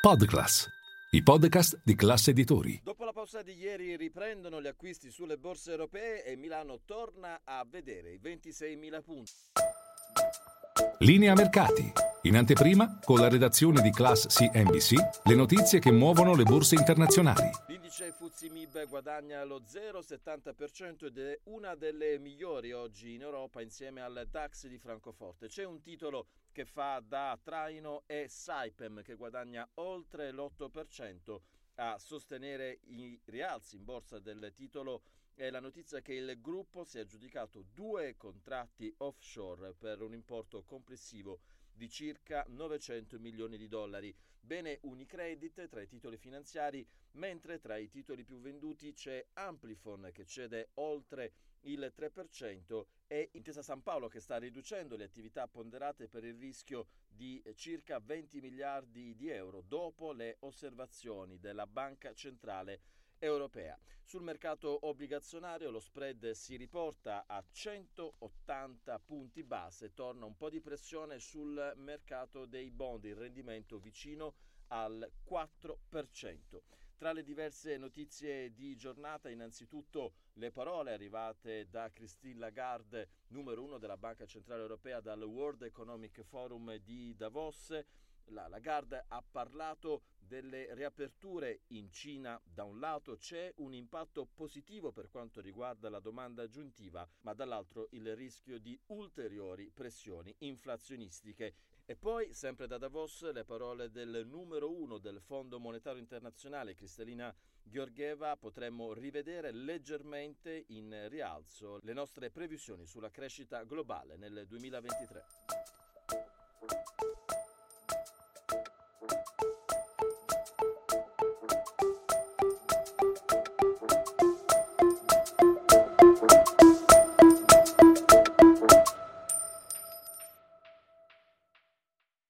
Podclass, i podcast di classe editori. Dopo la pausa di ieri riprendono gli acquisti sulle borse europee e Milano torna a vedere i 26.000 punti. Linea mercati. In anteprima, con la redazione di Class CNBC, le notizie che muovono le borse internazionali. L'indice Fuzzi Mib guadagna lo 0,70% ed è una delle migliori oggi in Europa insieme al DAX di Francoforte. C'è un titolo che fa da traino e Saipem che guadagna oltre l'8% a sostenere i rialzi in borsa del titolo è la notizia che il gruppo si è aggiudicato due contratti offshore per un importo complessivo di circa 900 milioni di dollari. Bene Unicredit tra i titoli finanziari, mentre tra i titoli più venduti c'è Amplifon che cede oltre il 3% e Intesa San Paolo che sta riducendo le attività ponderate per il rischio di circa 20 miliardi di euro dopo le osservazioni della Banca Centrale europea. Sul mercato obbligazionario lo spread si riporta a 180 punti base, torna un po' di pressione sul mercato dei bond, il rendimento vicino al 4%. Tra le diverse notizie di giornata, innanzitutto le parole arrivate da Christine Lagarde, numero uno della Banca Centrale Europea, dal World Economic Forum di Davos. La Lagarde ha parlato delle riaperture in Cina da un lato c'è un impatto positivo per quanto riguarda la domanda aggiuntiva, ma dall'altro il rischio di ulteriori pressioni inflazionistiche. E poi, sempre da Davos, le parole del numero uno del Fondo Monetario Internazionale, Cristalina Georgieva, potremmo rivedere leggermente in rialzo le nostre previsioni sulla crescita globale nel 2023.